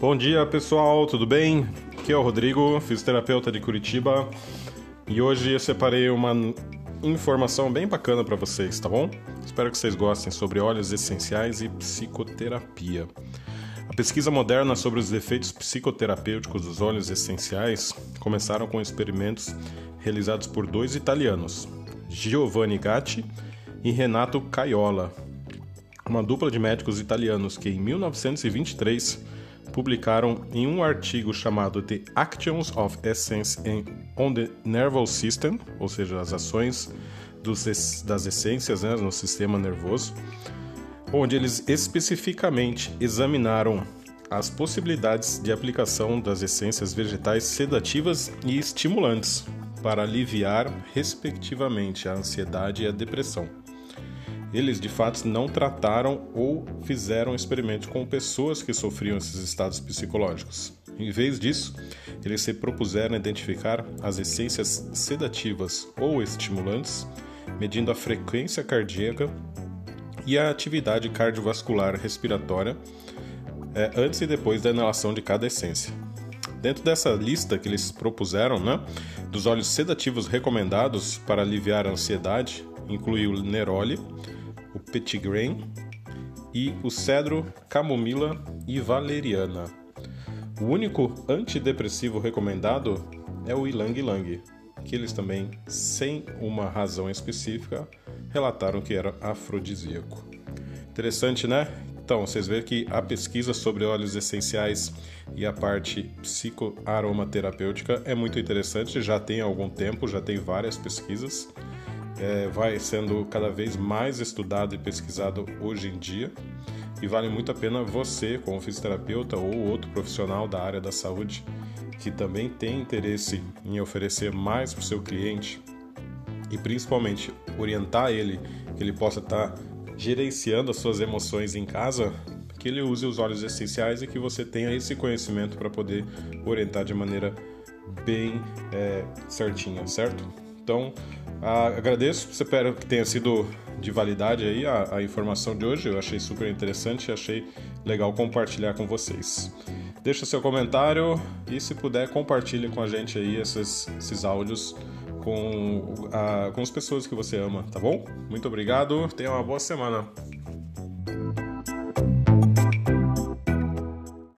Bom dia pessoal, tudo bem? Aqui é o Rodrigo, fisioterapeuta de Curitiba e hoje eu separei uma informação bem bacana para vocês, tá bom? Espero que vocês gostem sobre óleos essenciais e psicoterapia. A pesquisa moderna sobre os efeitos psicoterapêuticos dos óleos essenciais começaram com experimentos realizados por dois italianos, Giovanni Gatti e Renato Caiola, uma dupla de médicos italianos que em 1923 publicaram em um artigo chamado The Actions of Essence on the Nervous System, ou seja, as ações dos, das essências né, no sistema nervoso, onde eles especificamente examinaram as possibilidades de aplicação das essências vegetais sedativas e estimulantes para aliviar, respectivamente, a ansiedade e a depressão. Eles de fato não trataram ou fizeram experimentos com pessoas que sofriam esses estados psicológicos. Em vez disso, eles se propuseram identificar as essências sedativas ou estimulantes, medindo a frequência cardíaca e a atividade cardiovascular respiratória é, antes e depois da inalação de cada essência. Dentro dessa lista que eles propuseram, né, dos óleos sedativos recomendados para aliviar a ansiedade, incluiu o neroli, o e o cedro, camomila e valeriana. O único antidepressivo recomendado é o ilang-ilang, que eles também, sem uma razão específica, relataram que era afrodisíaco. Interessante, né? Então, vocês veem que a pesquisa sobre óleos essenciais e a parte psicoaromaterapêutica é muito interessante, já tem algum tempo, já tem várias pesquisas é, vai sendo cada vez mais estudado e pesquisado hoje em dia e vale muito a pena você, como fisioterapeuta ou outro profissional da área da saúde que também tem interesse em oferecer mais para o seu cliente e principalmente orientar ele que ele possa estar tá gerenciando as suas emoções em casa, que ele use os óleos essenciais e que você tenha esse conhecimento para poder orientar de maneira bem é, certinha, certo? Então, ah, agradeço, espero que tenha sido de validade aí a, a, informação de hoje. Eu achei super interessante achei legal compartilhar com vocês. Deixa seu comentário e, se puder, compartilhe com a gente aí esses, esses áudios com, a, com as pessoas que você ama, tá bom? Muito obrigado, tenha uma boa semana.